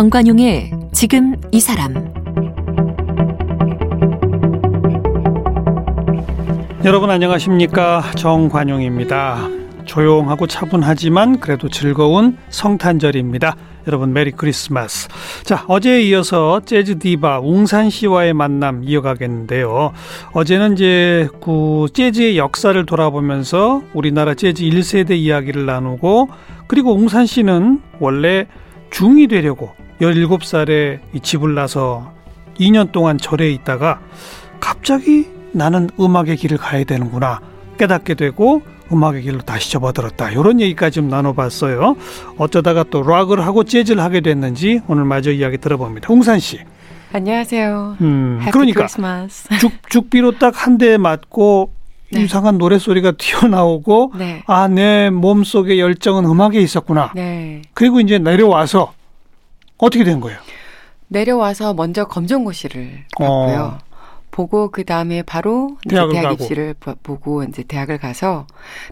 정관용의 지금 이 사람 여러분 안녕하십니까 정관용입니다. 조용하고 차분하지만 그래도 즐거운 성탄절입니다. 여러분 메리 크리스마스. 자, 어제에 이어서 재즈 디바 웅산 씨와의 만남 이어가겠는데요. 어제는 이제 그 재즈의 역사를 돌아보면서 우리나라 재즈 1세대 이야기를 나누고 그리고 웅산 씨는 원래 중이 되려고 17살에 집을 나서 2년 동안 절에 있다가 갑자기 나는 음악의 길을 가야 되는구나 깨닫게 되고 음악의 길로 다시 접어들었다. 이런 얘기까지 좀 나눠봤어요. 어쩌다가 또 락을 하고 재즈를 하게 됐는지 오늘 마저 이야기 들어봅니다. 홍산 씨. 안녕하세요. 음, 그러니까 크리스마스. 죽 죽비로 딱 한 대 맞고 네. 이상한 노래 소리가 튀어나오고 네. 아내 몸속의 열정은 음악에 있었구나. 네. 그리고 이제 내려와서 어떻게 된 거예요? 내려와서 먼저 검정고시를 봤고요. 어. 보고 그 다음에 바로 대학 가고. 입시를 보고 이제 대학을 가서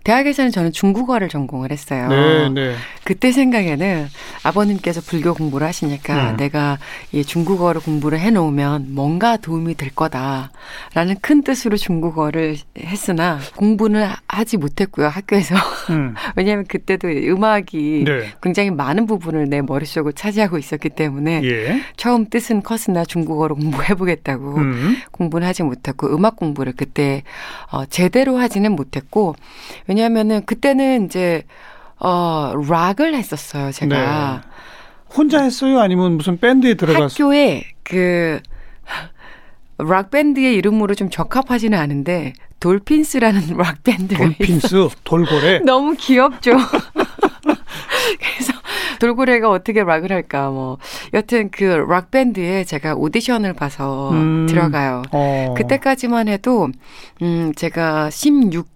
대학에서는 저는 중국어를 전공을 했어요. 네, 네. 그때 생각에는 아버님께서 불교 공부를 하시니까 음. 내가 이 중국어를 공부를 해놓으면 뭔가 도움이 될 거다라는 큰 뜻으로 중국어를 했으나 공부는 하지 못했고요 학교에서 음. 왜냐하면 그때도 음악이 네. 굉장히 많은 부분을 내 머릿속을 차지하고 있었기 때문에 예. 처음 뜻은 컸으나 중국어로 공부해보겠다고 음. 공부 는 하지 못했고 음악 공부를 그때 어, 제대로 하지는 못했고 왜냐하면은 그때는 이제 어 락을 했었어요 제가. 네. 혼자 했어요? 아니면 무슨 밴드에 들어갔어요? 학교에 그 락 밴드의 이름으로 좀 적합하지는 않은데 돌핀스라는 락 밴드가 돌핀스. 돌고래 너무 귀엽죠. 그래서 돌고래가 어떻게 락을 할까 뭐 여튼 그 락 밴드에 제가 오디션을 봐서 음. 들어가요. 어. 그때까지만 해도 음 제가 16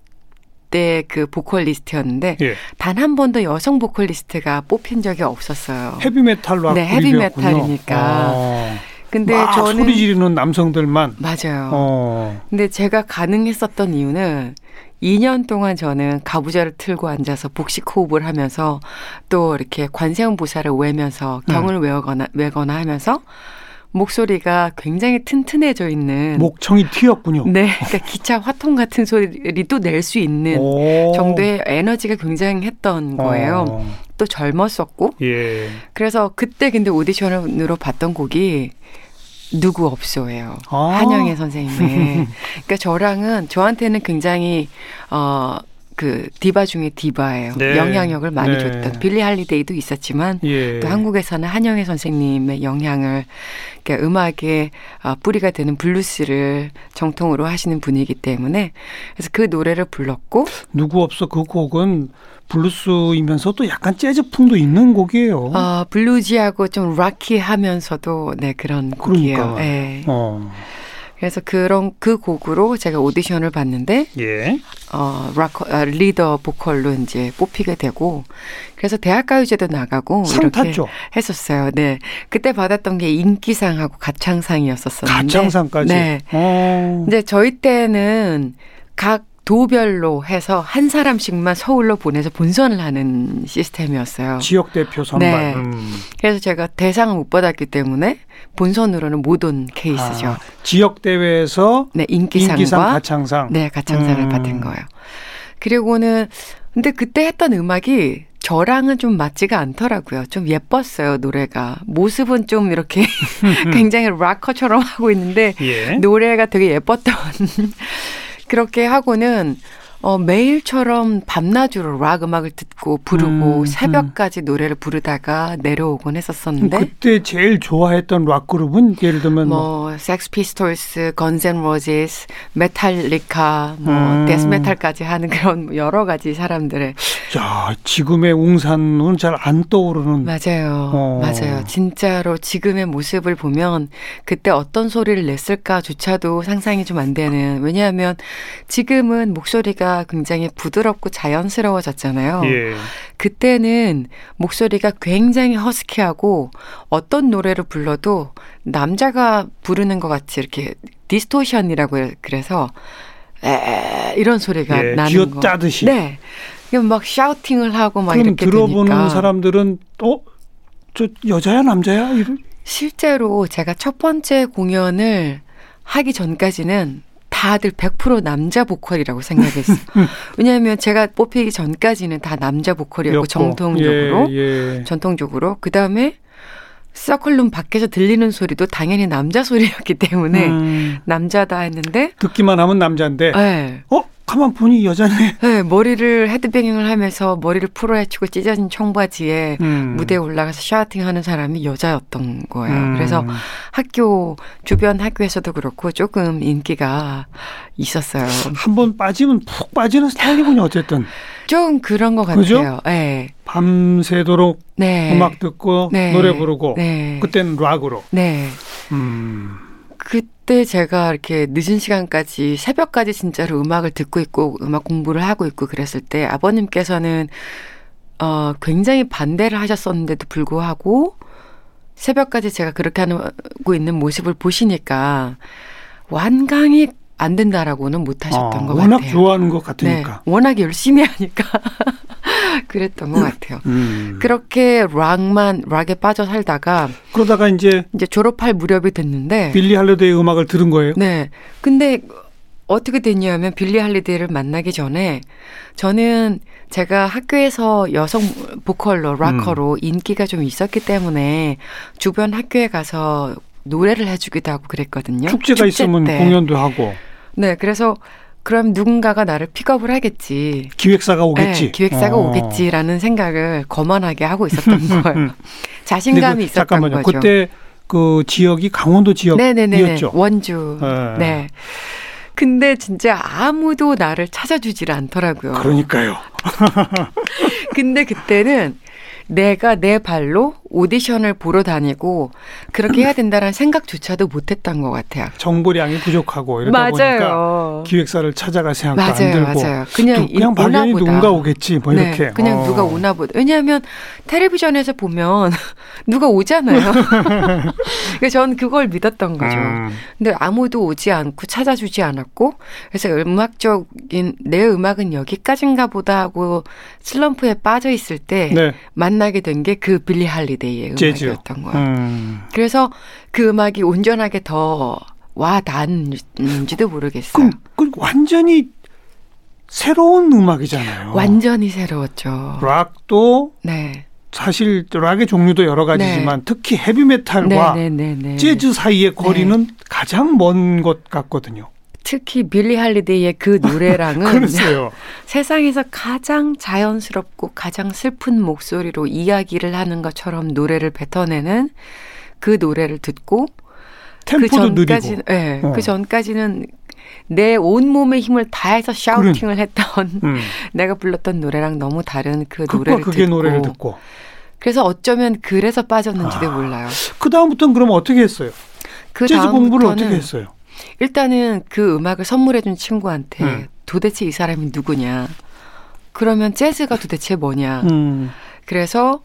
때그 보컬리스트였는데 예. 단한 번도 여성 보컬리스트가 뽑힌 적이 없었어요. 헤비메탈로 네, 헤비메탈이니까. 아. 근데 저는 소리 지르는 남성들만 맞아요. 어. 근데 제가 가능했었던 이유는 2년 동안 저는 가부좌를 틀고 앉아서 복식 호흡을 하면서 또 이렇게 관세음 보살을 외면서 경을 음. 외거나 외거나 하면서 목소리가 굉장히 튼튼해져 있는 목청이 튀었군요. 네, 그러니까 기차 화통 같은 소리도 낼수 있는 오. 정도의 에너지가 굉장했던 거예요. 오. 또 젊었었고, 예. 그래서 그때 근데 오디션으로 봤던 곡이 누구 없소예요. 아. 한영애 선생님의. 그러니까 저랑은 저한테는 굉장히 어 그 디바 중에 디바예요. 네. 영향력을 많이 네. 줬던 빌리 할리데이도 있었지만 예. 또 한국에서는 한영애 선생님의 영향을 그러니까 음악의 어, 뿌리가 되는 블루스를 정통으로 하시는 분이기 때문에 그래서 그 노래를 불렀고 누구 없소 그 곡은 블루스이면서도 약간 재즈풍도 있는 곡이에요. 어, bluesy하고 좀 rocky하면서도 네 그런 곡이에요. 그러니까. 네. 어. 그래서 그런 그 곡으로 제가 오디션을 봤는데 예. 어 락, 아, 리더 보컬로 이제 뽑히게 되고 그래서 대학가요제도 나가고 이렇게 탔죠. 했었어요. 네. 그때 받았던 게 인기상하고 가창상이었었었는데 가창상까지. 네. 오. 어. 근데 저희 때는 각 도별로 해서 한 사람씩만 서울로 보내서 본선을 하는 시스템이었어요. 지역 대표 선발. 네. 음. 그래서 제가 대상을 못 받았기 때문에 본선으로는 못 온 케이스죠. 아, 지역 대회에서 네, 인기상과 인기상, 가창상. 네, 가창상을 음. 받은 거예요. 그리고는 근데 그때 했던 음악이 저랑은 좀 맞지가 않더라고요. 좀 예뻤어요, 노래가. 모습은 좀 이렇게 굉장히 락커처럼 하고 있는데 예. 노래가 되게 예뻤던 그렇게 하고는 어, 매일처럼 밤낮으로 락 음악을 듣고 부르고 음, 새벽까지 음. 노래를 부르다가 내려오곤 했었었는데 그때 제일 좋아했던 락 그룹은 예를 들면 뭐 섹스 피스톨스, 건즈 앤 로지스, 메탈리카, 뭐 음. 데스메탈까지 하는 그런 뭐 여러 가지 사람들의 야 지금의 웅산은 잘 안 떠오르는 맞아요, 어. 맞아요. 진짜로 지금의 모습을 보면 그때 어떤 소리를 냈을까조차도 상상이 좀 안 되는 왜냐하면 지금은 목소리가 굉장히 부드럽고 자연스러워졌잖아요. 예. 그때는 목소리가 굉장히 허스키하고 어떤 노래를 불러도 남자가 부르는 것 같이 이렇게 distortion이라고 그래서 에 이런 소리가 예, 나는 거. 짜듯이. 네. 막 shouting을 하고 막 이렇게 들어보는 되니까. 사람들은 또저 여자야 남자야? 이런. 실제로 제가 첫 번째 공연을 하기 전까지는 다들 100% 남자 보컬이라고 생각했어요. 왜냐하면 제가 뽑히기 전까지는 다 남자 보컬이었고 정통적으로 예, 예. 전통적으로 그 다음에 서클룸 밖에서 들리는 소리도 당연히 남자 소리였기 때문에 음. 남자다 했는데 듣기만 하면 남자인데 네. 어 가만 보니 여자네. 네, 머리를 헤드뱅잉을 하면서 머리를 풀어헤치고 찢어진 청바지에 음. 무대에 올라가서 샤우팅하는 사람이 여자였던 거예요. 음. 그래서 학교 주변 학교에서도 그렇고 조금 인기가 있었어요. 한 번 빠지면 푹 빠지는 스타일이군요. 어쨌든. 좀 그런 것 같아요. 네. 밤새도록 네. 음악 듣고 네. 노래 부르고 네. 그때는 락으로. 네. 음. 그때 제가 이렇게 늦은 시간까지 새벽까지 진짜로 음악을 듣고 있고 음악 공부를 하고 있고 그랬을 때 아버님께서는 어 굉장히 반대를 하셨었는데도 불구하고 새벽까지 제가 그렇게 하고 있는 모습을 보시니까 완강히 안 된다라고는 못 하셨던 어, 것 워낙 같아요. 워낙 좋아하는 것 같으니까. 네, 워낙 열심히 하니까. 그랬던 것 같아요. 음. 그렇게 락만 락에 빠져 살다가 그러다가 이제 이제 졸업할 무렵이 됐는데 빌리 할리데이 음악을 들은 거예요. 네. 근데 어떻게 됐냐면 빌리 할리데이를 만나기 전에 저는 제가 학교에서 여성 보컬로 락커로 음. 인기가 좀 있었기 때문에 주변 학교에 가서 노래를 해주기도 하고 그랬거든요. 축제가 축제 있으면 때. 공연도 하고. 네, 그래서 그럼 누군가가 나를 픽업을 하겠지. 기획사가 오겠지. 네, 기획사가 어. 오겠지라는 생각을 거만하게 하고 있었던 거예요. 자신감이 그, 있었던 잠깐만요. 거죠. 그때 그 지역이 강원도 지역이었죠. 원주. 네. 네. 근데 진짜 아무도 나를 찾아주질 않더라고요. 그러니까요. 근데 그때는 내가 내 발로 오디션을 보러 다니고 그렇게 해야 된다는 생각조차도 못했던 것 같아요. 정보량이 부족하고 이러다 맞아요. 보니까 기획사를 찾아갈 생각도 맞아요, 안 들고 맞아요. 그냥 그냥 박연이 누군가 오겠지 뭐 네, 이렇게 그냥 어. 누가 오나 보다. 왜냐하면 텔레비전에서 보면 누가 오잖아요. 그래서 저는 그걸 믿었던 거죠. 음. 근데 아무도 오지 않고 찾아주지 않았고 그래서 음악적인 내 음악은 여기까지인가 보다 하고 슬럼프에 빠져 있을 때 네. 만나게 된 게 그 빌리 할리 데이의 음악이었던 거예요. 음. 그래서 그 음악이 온전하게 더 와 닿는지도 모르겠어요. 그럼, 그럼 완전히 새로운 음악이잖아요. 완전히 새로웠죠. 락도 네. 사실 락의 종류도 여러 가지지만 네. 특히 헤비메탈과 네, 네, 네, 네. 재즈 사이의 거리는 가장 먼 것 같거든요. 특히 빌리 할리데이의 그 노래랑은 세상에서 가장 자연스럽고 가장 슬픈 목소리로 이야기를 하는 것처럼 노래를 뱉어내는 그 노래를 듣고 그 전까지 네, 어. 그 전까지는 내 온몸의 힘을 다해서 샤우팅을 했던 음. 내가 불렀던 노래랑 너무 다른 그 노래를 듣고, 노래를 듣고 그래서 어쩌면 그래서 빠졌는지도 아. 몰라요. 그 다음부터는 그럼 어떻게 했어요? 그 재즈 공부를 어떻게 했어요? 일단은 그 음악을 선물해준 친구한테 음. 도대체 이 사람이 누구냐. 그러면 재즈가 도대체 뭐냐. 음. 그래서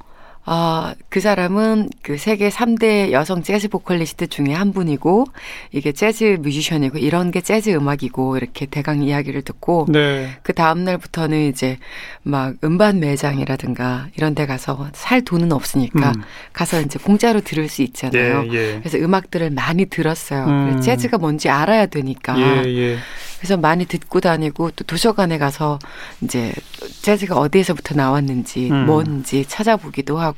아, 그 사람은 그 세계 3대 여성 재즈 보컬리스트 중에 한 분이고 이게 재즈 뮤지션이고 이런 게 재즈 음악이고 이렇게 대강 이야기를 듣고 네. 그 다음 날부터는 이제 막 음반 매장이라든가 이런 데 가서 살 돈은 없으니까 음. 가서 이제 공짜로 들을 수 있잖아요. 예, 예. 그래서 음악들을 많이 들었어요. 음. 재즈가 뭔지 알아야 되니까. 예, 예. 그래서 많이 듣고 다니고 또 도서관에 가서 이제 재즈가 어디에서부터 나왔는지 음. 뭔지 찾아보기도 하고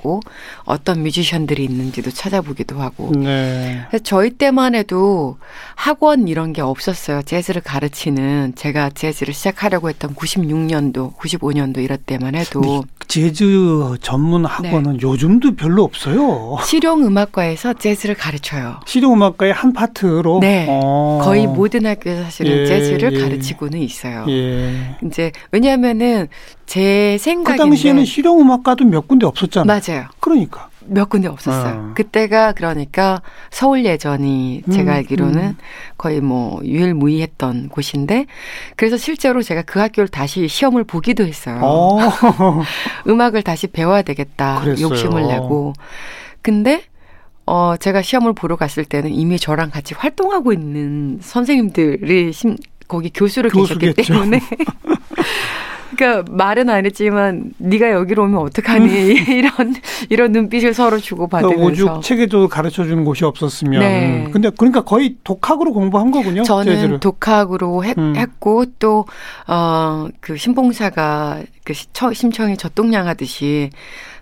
어떤 뮤지션들이 있는지도 찾아보기도 하고. 네. 저희 때만 해도 학원 이런 게 없었어요. 재즈를 가르치는 제가 재즈를 시작하려고 했던 96년도, 95년도 이럴 때만 해도 재즈 전문 학원은 네. 요즘도 별로 없어요. 실용 음악과에서 재즈를 가르쳐요. 실용 음악과의 한 파트로. 네. 어. 거의 모든 학교에서 사실은 예. 재즈 재즈를 예. 가르치고는 있어요. 예. 이제 왜냐하면은 제 생각에 그 당시에는 실용 음악과도 몇 군데 없었잖아요. 맞아요. 그러니까 몇 군데 없었어요. 어. 그때가 그러니까 서울 예전이 제가 음, 알기로는 음. 거의 뭐 유일무이했던 곳인데 그래서 실제로 제가 그 학교를 다시 시험을 보기도 했어요. 어. 음악을 다시 배워야 되겠다 그랬어요. 욕심을 내고 근데 어, 제가 시험을 보러 갔을 때는 이미 저랑 같이 활동하고 있는 선생님들이 심, 거기 교수로 교수겠죠. 계셨기 때문에 그러니까 말은 안 했지만 네가 여기로 오면 어떡하니 이런 이런 눈빛을 서로 주고 받으면서 그러니까 오죽 책에도 가르쳐 주는 곳이 없었으면. 네. 근데 그러니까 거의 독학으로 공부한 거군요. 저는 재즈를. 독학으로 했, 음. 했고 또어그 신봉사가 그 심청이 젖동냥하듯이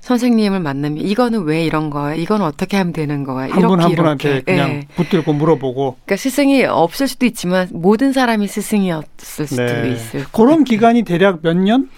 선생님을 만나면 이거는 왜 이런 거야? 이건 어떻게 하면 되는 거야? 한 분 한 분한테 그냥 네. 붙들고 물어보고. 그러니까 스승이 없을 수도 있지만 모든 사람이 스승이었을 수도 네. 있을. 그런 기간이 대략 몇 년?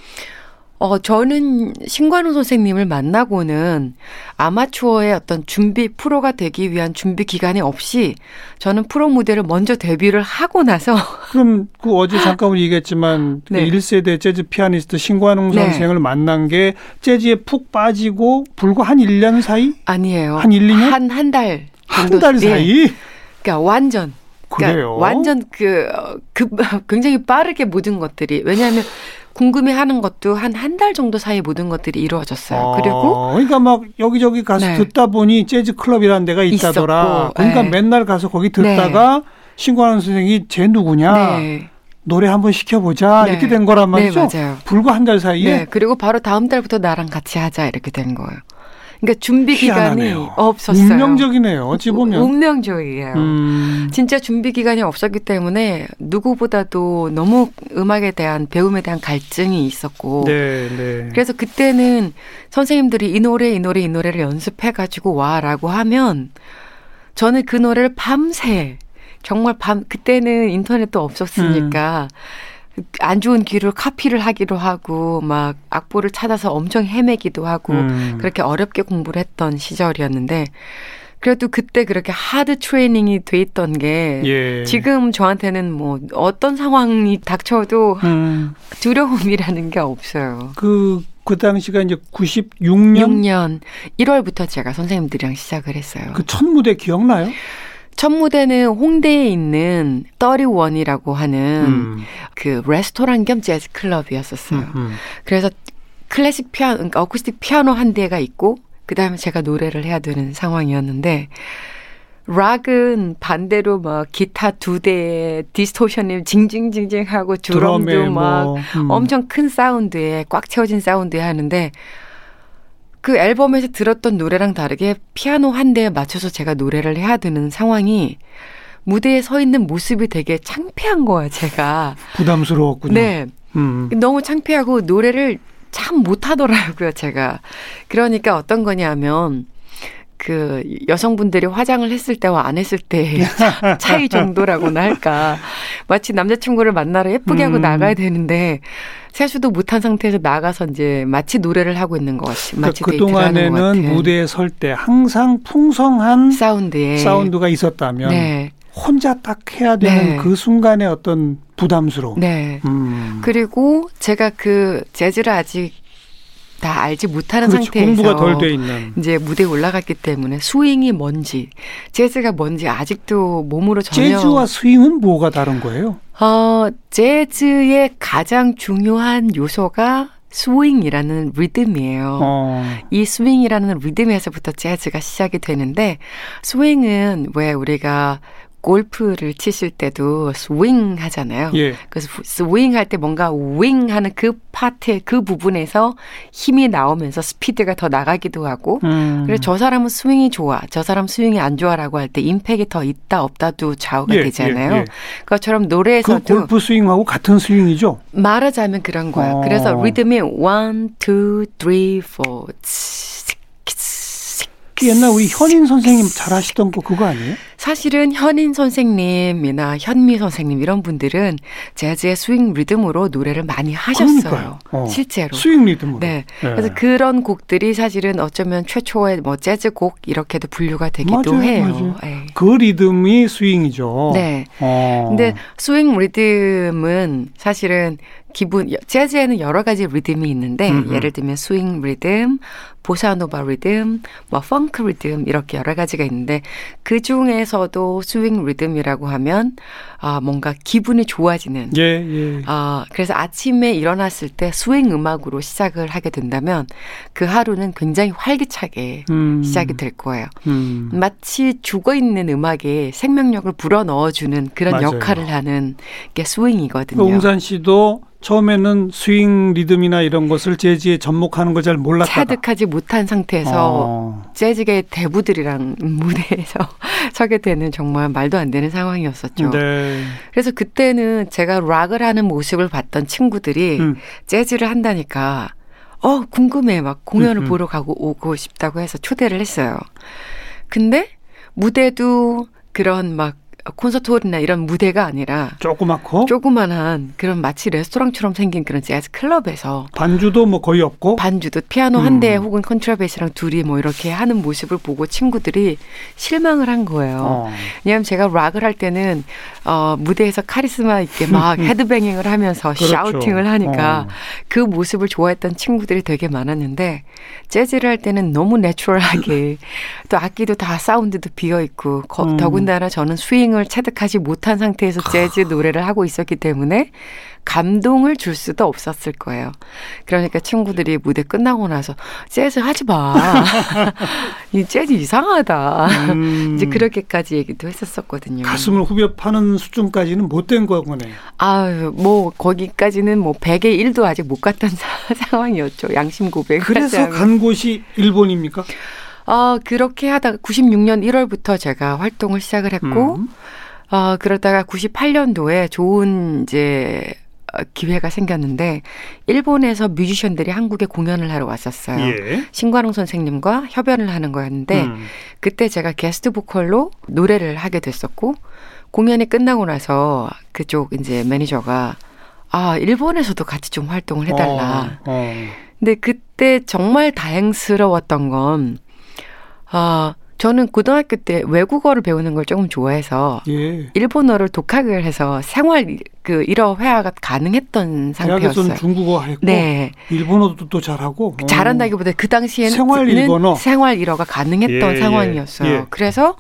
어, 저는 신관우 선생님을 만나고는 아마추어의 어떤 준비 프로가 되기 위한 준비 기간이 없이 저는 프로 무대를 먼저 데뷔를 하고 나서 그럼 그 어제 잠깐 얘기했지만 그 네. 그 1세대 재즈 피아니스트 신관웅 네. 선생을 만난 게 재즈에 푹 빠지고 불과 한 1년 사이? 아니에요. 한 1, 2년? 한 한 달. 한 달 사이? 네. 그러니까 완전 그러니까? 완전 그, 그 굉장히 빠르게 모든 것들이 왜냐하면 궁금해하는 것도 한 한 달 정도 사이에 모든 것들이 이루어졌어요. 아, 그리고 그러니까 막 여기저기 가서 네. 듣다 보니 재즈 클럽이라는 데가 있다더라. 있었고, 그러니까 네. 맨날 가서 거기 듣다가 네. 신고하는 선생이 쟤 누구냐? 네. 노래 한번 시켜보자 네. 이렇게 된 거란 말이죠. 네, 맞아요. 불과 한 달 사이에. 네, 그리고 바로 다음 달부터 나랑 같이 하자 이렇게 된 거예요. 그러니까 준비 기간이 없었어요. 운명적이네요. 어찌 보면. 운명적이에요. 음. 진짜 준비 기간이 없었기 때문에 누구보다도 너무 음악에 대한 배움에 대한 갈증이 있었고. 네, 네. 그래서 그때는 선생님들이 이 노래 이 노래 이 노래를 연습해 가지고 와라고 하면 저는 그 노래를 밤새 정말 밤 그때는 인터넷도 없었으니까 음. 안 좋은 귀를 카피를 하기도 하고 막 악보를 찾아서 엄청 헤매기도 하고 음. 그렇게 어렵게 공부를 했던 시절이었는데 그래도 그때 그렇게 하드 트레이닝이 돼 있던 게 예. 지금 저한테는 뭐 어떤 상황이 닥쳐도 음. 두려움이라는 게 없어요. 그, 그 당시가 이제 96년? 6년 1월부터 제가 선생님들이랑 시작을 했어요. 그 첫 무대 기억나요? 첫 무대는 홍대에 있는 31이라고 하는 음. 그 레스토랑 겸 재즈 클럽이었었어요. 음, 음. 그래서 클래식 피아노, 그러니까 어쿠스틱 피아노 한 대가 있고 그 다음에 제가 노래를 해야 되는 상황이었는데 락은 반대로 막 기타 두 대에 distortion이 징징징징하고 드럼도 막 뭐, 음. 엄청 큰 사운드에 꽉 채워진 사운드에 하는데 그 앨범에서 들었던 노래랑 다르게 피아노 한 대에 맞춰서 제가 노래를 해야 되는 상황이 무대에 서 있는 모습이 되게 창피한 거야, 제가. 부담스러웠군요. 네. 음. 너무 창피하고 노래를 참 못하더라고요, 제가. 그러니까 어떤 거냐면, 그 여성분들이 화장을 했을 때와 안 했을 때 차이 정도라고나 할까. 마치 남자친구를 만나러 예쁘게 하고 음. 나가야 되는데 세수도 못한 상태에서 나가서 이제 마치 노래를 하고 있는 것 같이 그러니까 마치 그러니까 그동안에는 무대에 설 때 항상 풍성한 사운드에 사운드가 있었다면 네. 혼자 딱 해야 되는 네. 그 순간의 어떤 부담스러움. 네. 음. 그리고 제가 그 재즈를 아직 다 알지 못하는 그렇죠. 상태에서 공부가 덜 돼 있는 이제 무대에 올라갔기 때문에 스윙이 뭔지 재즈가 뭔지 아직도 몸으로 전혀 재즈와 스윙은 뭐가 다른 거예요? 어, 재즈의 가장 중요한 요소가 스윙이라는 리듬이에요. 어. 이 스윙이라는 리듬에서부터 재즈가 시작이 되는데 스윙은 왜 우리가 골프를 치실 때도 스윙 하잖아요. 예. 그래서 스윙 할 때 뭔가 윙 하는 그 파트, 그 부분에서 힘이 나오면서 스피드가 더 나가기도 하고. 음. 그래서 저 사람은 스윙이 좋아. 저 사람 스윙이 안 좋아라고 할 때 impact이 더 있다 없다도 좌우가 예, 되잖아요. 예, 예. 그것처럼 노래에서도. 그 골프 스윙하고 같은 스윙이죠? 말하자면 그런 거야. 어. 그래서 리듬이 1, 2, 3, 4, 옛날 우리 현인 선생님 잘 하시던 거 그거 아니에요? 사실은 현인 선생님이나 현미 선생님 이런 분들은 재즈의 스윙 리듬으로 노래를 많이 하셨어요. 어, 실제로. 스윙 리듬으로. 네. 네. 그래서 그런 곡들이 사실은 어쩌면 최초의 뭐 재즈 곡 이렇게도 분류가 되기도 맞아요, 해요. 맞아요. 네. 그 리듬이 스윙이죠. 네. 어. 근데 스윙 리듬은 사실은 기분 재즈에는 여러 가지 리듬이 있는데 음흠. 예를 들면 스윙 리듬, 보사노바 리듬, 뭐 펑크 리듬 이렇게 여러 가지가 있는데 그 중에서도 스윙 리듬이라고 하면 아 뭔가 기분이 좋아지는. 예, 예. 아 그래서 아침에 일어났을 때 스윙 음악으로 시작을 하게 된다면 그 하루는 굉장히 활기차게 음. 시작이 될 거예요. 음. 마치 죽어 있는 음악에 생명력을 불어 넣어주는 그런 맞아요. 역할을 하는 게 스윙이거든요. 옹산 씨도 처음에는 스윙 리듬이나 이런 것을 재즈에 접목하는 걸 잘 몰랐다. 차득하지 못한 상태에서 어. 재즈계 대부들이랑 무대에서 서게 되는 정말 말도 안 되는 상황이었었죠. 네. 그래서 그때는 제가 락을 하는 모습을 봤던 친구들이 음. 재즈를 한다니까 어 궁금해 막 공연을 음, 음. 보러 가고 오고 싶다고 해서 초대를 했어요. 근데 무대도 그런 막 콘서트홀이나 이런 무대가 아니라 조그맣고 조그만한 그런 마치 레스토랑처럼 생긴 그런 재즈 클럽에서 반주도 뭐 거의 없고 반주도 피아노 음. 한대 혹은 컨트라베이스랑 둘이 뭐 이렇게 하는 모습을 보고 친구들이 실망을 한 거예요. 어. 왜냐하면 제가 락을 할 때는 어, 무대에서 카리스마 있게 막 headbanging을 하면서 그렇죠. shouting을 하니까 어. 그 모습을 좋아했던 친구들이 되게 많았는데 재즈를 할 때는 너무 내추럴하게 또 악기도 다 사운드도 비어 있고 음. 더군다나 저는 스윙 을 감동을 체득하지 못한 상태에서 재즈 노래를 하고 있었기 때문에 감동을 줄 수도 없었을 거예요. 그러니까 친구들이 무대 끝나고 나서 재즈 하지 마. 이 재즈 이상하다. 음. 이제 그렇게까지 얘기도 했었었거든요. 가슴을 후벼 파는 수준까지는 못된 거군요. 아유, 뭐 거기까지는 뭐 100의 1도 아직 못 갔던 상황이었죠. 양심 고백. 그래서 간 곳이 일본입니까? 어, 그렇게 하다가 96년 1월부터 제가 활동을 시작을 했고, 음. 어, 그러다가 98년도에 좋은 이제 기회가 생겼는데 일본에서 뮤지션들이 한국에 공연을 하러 왔었어요. 예. 신관웅 선생님과 협연을 하는 거였는데 음. 그때 제가 게스트 보컬로 노래를 하게 됐었고 공연이 끝나고 나서 그쪽 이제 매니저가 아 일본에서도 같이 좀 활동을 해달라. 어, 어. 근데 그때 정말 다행스러웠던 건 아, 저는 고등학교 때 외국어를 배우는 걸 조금 좋아해서 예. 일본어를 독학을 해서 생활 그 일어 회화가 가능했던 상태였어요. 중국어 했고 네. 일본어도 또 잘하고 그 잘한다기보다 그 당시에는 생활 일본어 생활 일어가 가능했던 예, 예. 상황이었어요. 예. 그래서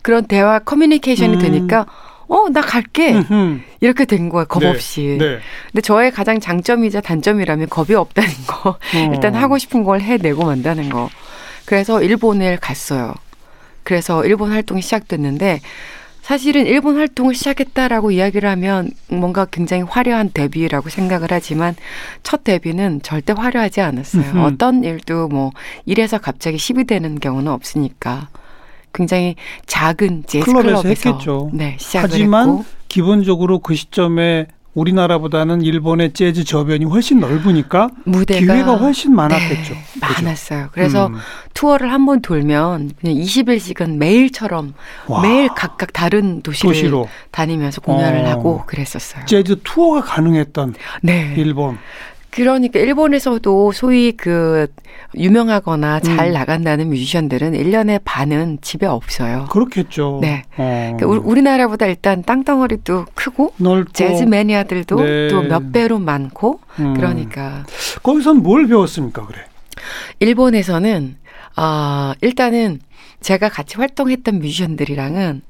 그런 대화 커뮤니케이션이 음. 되니까 어, 나 갈게. 음흠. 이렇게 된 거예요. 겁 네. 없이. 네. 근데 저의 가장 장점이자 단점이라면 겁이 없다는 거. 어. 일단 하고 싶은 걸 해내고 만다는 거. 그래서 일본을 갔어요. 그래서 일본 활동이 시작됐는데 사실은 일본 활동을 시작했다라고 이야기를 하면 뭔가 굉장히 화려한 데뷔라고 생각을 하지만 첫 데뷔는 절대 화려하지 않았어요. 음흠. 어떤 일도 뭐 이래서 갑자기 10이 되는 경우는 없으니까 굉장히 작은 재즈 클럽에서, 클럽에서 했겠죠. 네, 시작을 하지만 했고. 기본적으로 그 시점에 우리나라보다는 일본의 재즈 저변이 훨씬 넓으니까 무대가 기회가 훨씬 많았겠죠. 네, 많았어요. 그래서 음. 투어를 한 번 돌면 그냥 20일씩은 매일처럼 와. 매일 각각 다른 도시를 도시로. 다니면서 공연을 어. 하고 그랬었어요. 재즈 투어가 가능했던 네. 일본. 그러니까 일본에서도 소위 그 유명하거나 잘 음. 나간다는 뮤지션들은 1년에 반은 집에 없어요. 그렇겠죠. 네. 어. 그러니까 우리나라보다 일단 땅덩어리도 크고 넓고. 재즈 매니아들도 네. 또몇 배로 많고 음. 그러니까 거기선 뭘 배웠습니까, 그래? 일본에서는 아, 어, 일단은 제가 같이 활동했던 뮤지션들이랑은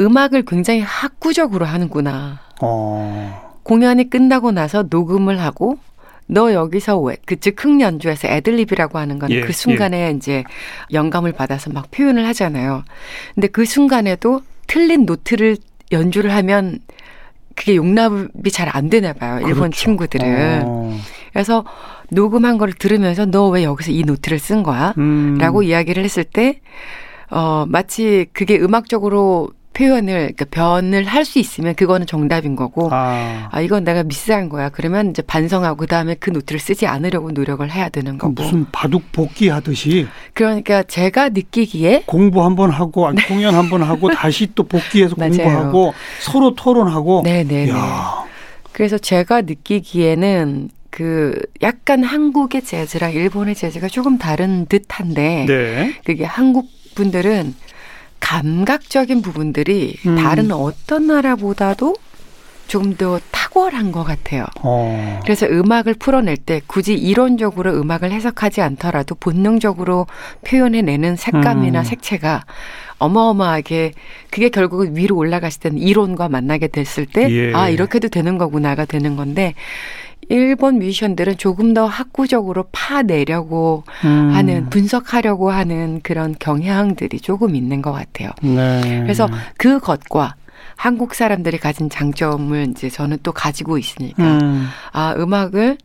음악을 굉장히 학구적으로 하는구나. 어. 공연이 끝나고 나서 녹음을 하고 너 여기서 왜, 그 즉흥 연주에서 애드립이라고 하는 건그 예, 순간에 예. 이제 영감을 받아서 막 표현을 하잖아요. 근데 그 순간에도 틀린 note를 연주를 하면 그게 용납이 잘 안 되나 봐요. 일본 그렇죠. 친구들은. 어. 그래서 녹음한 거를 들으면서 너 왜 여기서 이 note를 쓴 거야? 음. 라고 이야기를 했을 때, 어, 마치 그게 음악적으로 표현을 그러니까 변을 할 수 있으면 그거는 정답인 거고 아. 아. 이건 내가 미스한 거야 그러면 이제 반성하고 그다음에 그 note를 쓰지 않으려고 노력을 해야 되는 거고 무슨 바둑 복귀 하듯이 그러니까 제가 느끼기에 공부 한번 하고 네. 공연 한번 하고 다시 또 복귀해서 공부하고 서로 토론하고 네네 그래서 제가 느끼기에는 그 약간 한국의 재즈랑 일본의 재즈가 조금 다른 듯한데 네. 그게 한국 분들은 감각적인 부분들이 음. 다른 어떤 나라보다도 좀더 탁월한 것 같아요. 어. 그래서 음악을 풀어낼 때 굳이 이론적으로 음악을 해석하지 않더라도 본능적으로 표현해내는 색감이나 음. 색채가 어마어마하게 그게 결국 위로 올라갔을 때는 이론과 만나게 됐을 때, 예. 아, 이렇게도 되는 거구나가 되는 건데, 일본 뮤지션들은 조금 더 학구적으로 파내려고 음. 하는 분석하려고 하는 그런 경향들이 조금 있는 것 같아요. 네. 그래서 그 것과 한국 사람들이 가진 장점을 이제 저는 또 가지고 있으니까 음. 아 음악을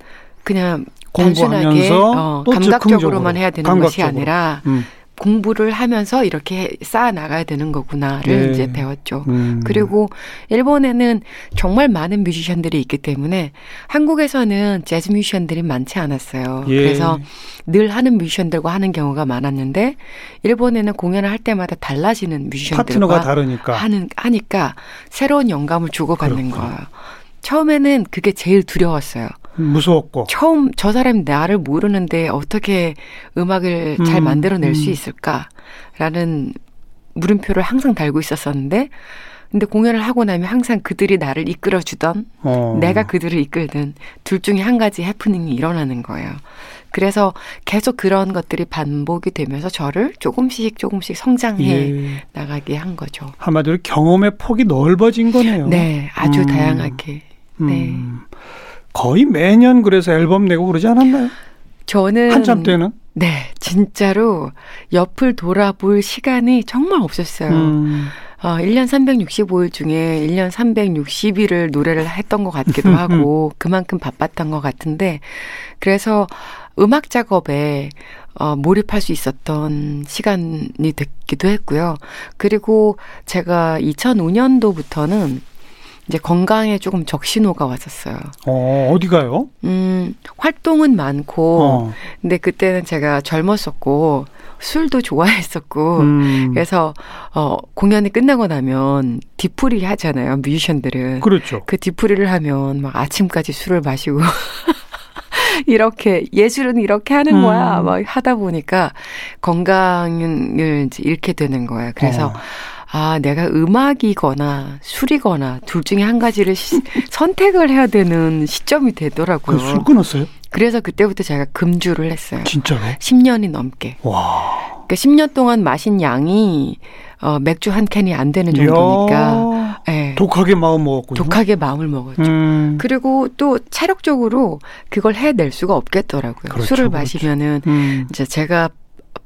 그냥 단순하게 어, 감각적으로만 해야 되는 감각적으로. 것이 아니라 음. 공부를 하면서 이렇게 쌓아 나가야 되는 거구나를 네. 이제 배웠죠. 음. 그리고 일본에는 정말 많은 뮤지션들이 있기 때문에 한국에서는 재즈 뮤지션들이 많지 않았어요. 예. 그래서 늘 하는 뮤지션들과 하는 경우가 많았는데 일본에는 공연을 할 때마다 달라지는 뮤지션들과 파트너가 다르니까 하는 하니까 새로운 영감을 주고받는 그렇구나. 거예요. 처음에는 그게 제일 두려웠어요. 무서웠고. 처음 저 사람이 나를 모르는데 어떻게 음악을 음, 잘 만들어낼 음. 수 있을까라는 물음표를 항상 달고 있었었는데 근데 공연을 하고 나면 항상 그들이 나를 이끌어 주던 어. 내가 그들을 이끌든 둘 중에 한 가지 해프닝이 일어나는 거예요. 그래서 계속 그런 것들이 반복이 되면서 저를 조금씩 조금씩 성장해 예. 나가게 한 거죠. 한마디로 경험의 폭이 넓어진 거네요. 네, 아주 음. 다양하게. 네. 음. 거의 매년 그래서 앨범 내고 그러지 않았나요? 저는 한참 때는 네, 진짜로 옆을 돌아볼 시간이 정말 없었어요. 음. 어, 1년 365일 중에 1년 360일을 노래를 했던 것 같기도 하고 그만큼 바빴던 것 같은데 그래서 음악 작업에 어, 몰입할 수 있었던 시간이 됐기도 했고요. 그리고 제가 2005년도부터는 이제 건강에 조금 적신호가 왔었어요. 어, 어디 가요? 음, 활동은 많고, 어. 근데 그때는 제가 젊었었고, 술도 좋아했었고, 음. 그래서, 어, 공연이 끝나고 나면 뒤풀이 하잖아요, 뮤지션들은. 그렇죠. 그 뒤풀이를 하면 막 아침까지 술을 마시고, 이렇게 예술은 이렇게 하는 거야. 음. 막 하다 보니까 건강을 이제 잃게 되는 거예요. 그래서 어. 아, 내가 음악이거나 술이거나 둘 중에 한 가지를 시, 선택을 해야 되는 시점이 되더라고요. 술 끊었어요? 그래서 그때부터 제가 금주를 했어요. 진짜로? 10년이 넘게. 와. 그러니까 10년 동안 마신 양이 어, 맥주 한 캔이 안 되는 정도니까. 네. 독하게 마음 먹었군요. 독하게 마음을 먹었죠. 음. 그리고 또 체력적으로 그걸 해낼 수가 없겠더라고요. 그렇죠, 술을 그렇죠. 마시면은 음. 이제 제가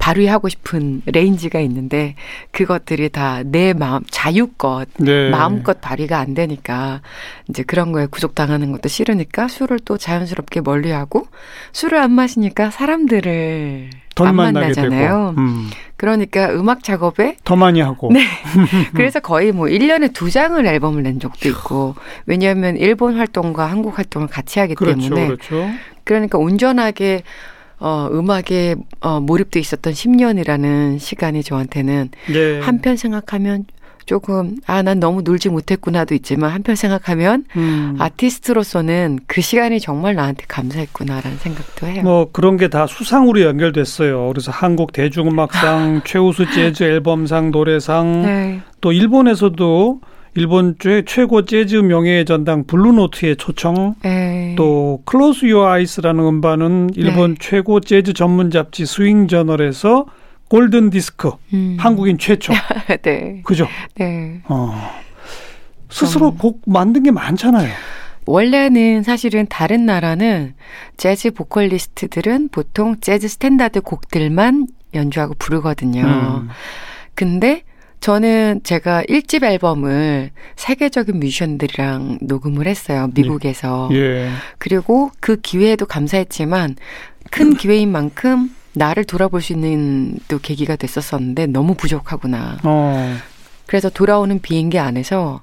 발휘하고 싶은 range가 있는데 그것들이 다 내 마음 자유껏 네. 마음껏 발휘가 안 되니까 이제 그런 거에 구속당하는 것도 싫으니까 술을 또 자연스럽게 멀리하고 술을 안 마시니까 사람들을 안 만나잖아요. 음. 그러니까 음악 작업에 더 많이 하고. 네. 그래서 거의 뭐 1년에 두 장을 앨범을 낸 적도 있고 왜냐하면 일본 활동과 한국 활동을 같이 하기 그렇죠, 때문에 그렇죠. 그러니까 온전하게 어, 음악에 어, 몰입돼 있었던 10년이라는 시간이 저한테는 네. 한편 생각하면 조금 아 난 너무 놀지 못했구나도 있지만 한편 생각하면 음. 아티스트로서는 그 시간이 정말 나한테 감사했구나라는 생각도 해요. 뭐 그런 게 다 수상으로 연결됐어요. 그래서 한국 대중음악상 최우수 재즈 앨범상 노래상 네. 또 일본에서도 일본 최, 최고 재즈 명예 전당 블루노트의 초청 에이. 네. 또 Close Your Eyes라는 음반은 일본 네. 최고 재즈 전문 잡지 스윙 저널에서 Golden Disk 음. 한국인 최초. 네. 그죠? 네. 어. 스스로 음. 곡 만든 게 많잖아요. 원래는 사실은 다른 나라는 재즈 보컬리스트들은 보통 재즈 스탠다드 곡들만 연주하고 부르거든요. 음. 근데 저는 제가 1집 앨범을 세계적인 뮤지션들이랑 녹음을 했어요. 미국에서. 예. 예. 그리고 그 기회에도 감사했지만 큰 기회인 만큼 나를 돌아볼 수 있는 또 계기가 됐었었는데 너무 부족하구나. 어. 그래서 돌아오는 비행기 안에서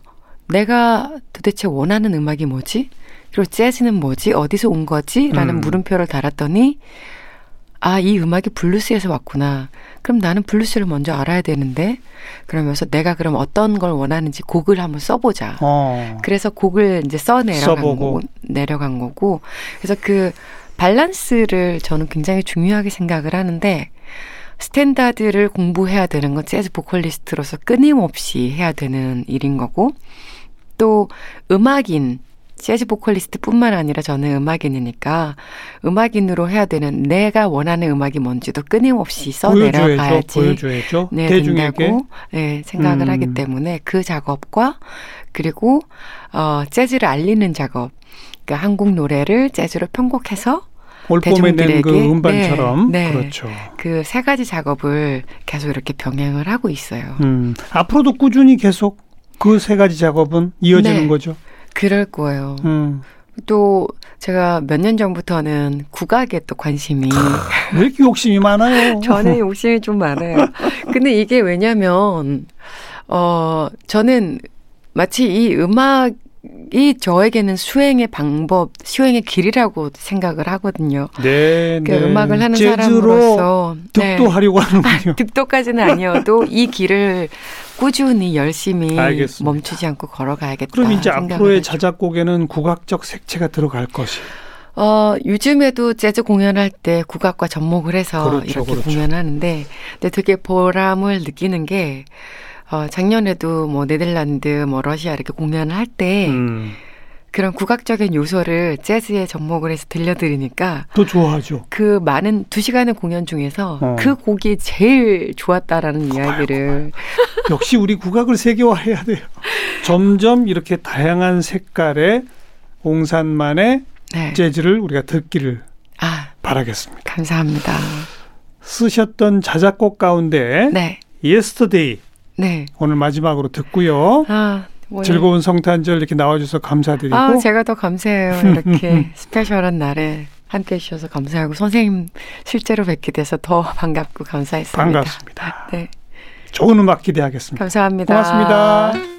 내가 도대체 원하는 음악이 뭐지? 그리고 재즈는 뭐지? 어디서 온 거지? 라는 음. 물음표를 달았더니 아, 이 음악이 블루스에서 왔구나. 그럼 나는 블루스를 먼저 알아야 되는데, 그러면서 내가 그럼 어떤 걸 원하는지 곡을 한번 써보자. 어. 그래서 곡을 이제 써 내려간 거고, 내려간 거고, 그래서 그 밸런스를 저는 굉장히 중요하게 생각을 하는데, 스탠다드를 공부해야 되는 건 재즈 보컬리스트로서 끊임없이 해야 되는 일인 거고, 또 음악인, 재즈 보컬리스트뿐만 아니라 저는 음악인이니까 음악인으로 해야 되는 내가 원하는 음악이 뭔지도 끊임없이 써 내려가야지 보여줘야죠. 네, 대중에게 된다고 네, 생각을 음. 하기 때문에 그 작업과 그리고 어 재즈를 알리는 작업 그러니까 한국 노래를 재즈로 편곡해서 올봄에 낸그 음반처럼 네, 네. 그렇죠. 그 세 가지 작업을 계속 이렇게 병행을 하고 있어요. 음, 앞으로도 꾸준히 계속 그 세 가지 작업은 이어지는 네, 거죠. 그럴 거예요. 음. 또 제가 몇 년 전부터는 국악에 또 관심이 왜 이렇게 욕심이 많아요? 저는 욕심이 좀 많아요. 근데 이게 왜냐면 어 저는 마치 이 음악 이 저에게는 수행의 방법, 수행의 길이라고 생각을 하거든요. 네, 그 네. 음악을 하는 사람으로서 득도하려고 네. 하는군요. 득도까지는 아니어도 이 길을 꾸준히 열심히 알겠습니다. 멈추지 않고 걸어가야겠다. 그럼 이제 앞으로의 자작곡에는 국악적 색채가 들어갈 것이. 어, 요즘에도 재즈 공연할 때 국악과 접목을 해서 그렇죠, 이렇게 그렇죠. 공연하는데, 근데 되게 보람을 느끼는 게 어, 작년에도 뭐 네덜란드, 뭐 러시아 이렇게 공연을 할때 음. 그런 국악적인 요소를 재즈에 접목을 해서 들려드리니까 더 좋아하죠. 그 많은 두 시간의 공연 중에서 어. 그 곡이 제일 좋았다라는 고마요, 이야기를 고마요. 역시 우리 국악을 세계화해야 돼요. 점점 이렇게 다양한 색깔의 옹산만의 네. 재즈를 우리가 듣기를 아, 바라겠습니다. 감사합니다. 쓰셨던 자작곡 가운데 네. Yesterday 네. 오늘 마지막으로 듣고요. 아, 즐거운 성탄절 이렇게 나와주셔서 감사드리고. 아, 제가 더 감사해요. 이렇게 스페셜한 날에 함께 해주셔서 감사하고 선생님 실제로 뵙게 돼서 더 반갑고 감사했습니다. 반갑습니다. 네. 좋은 음악 기대하겠습니다. 감사합니다. 고맙습니다.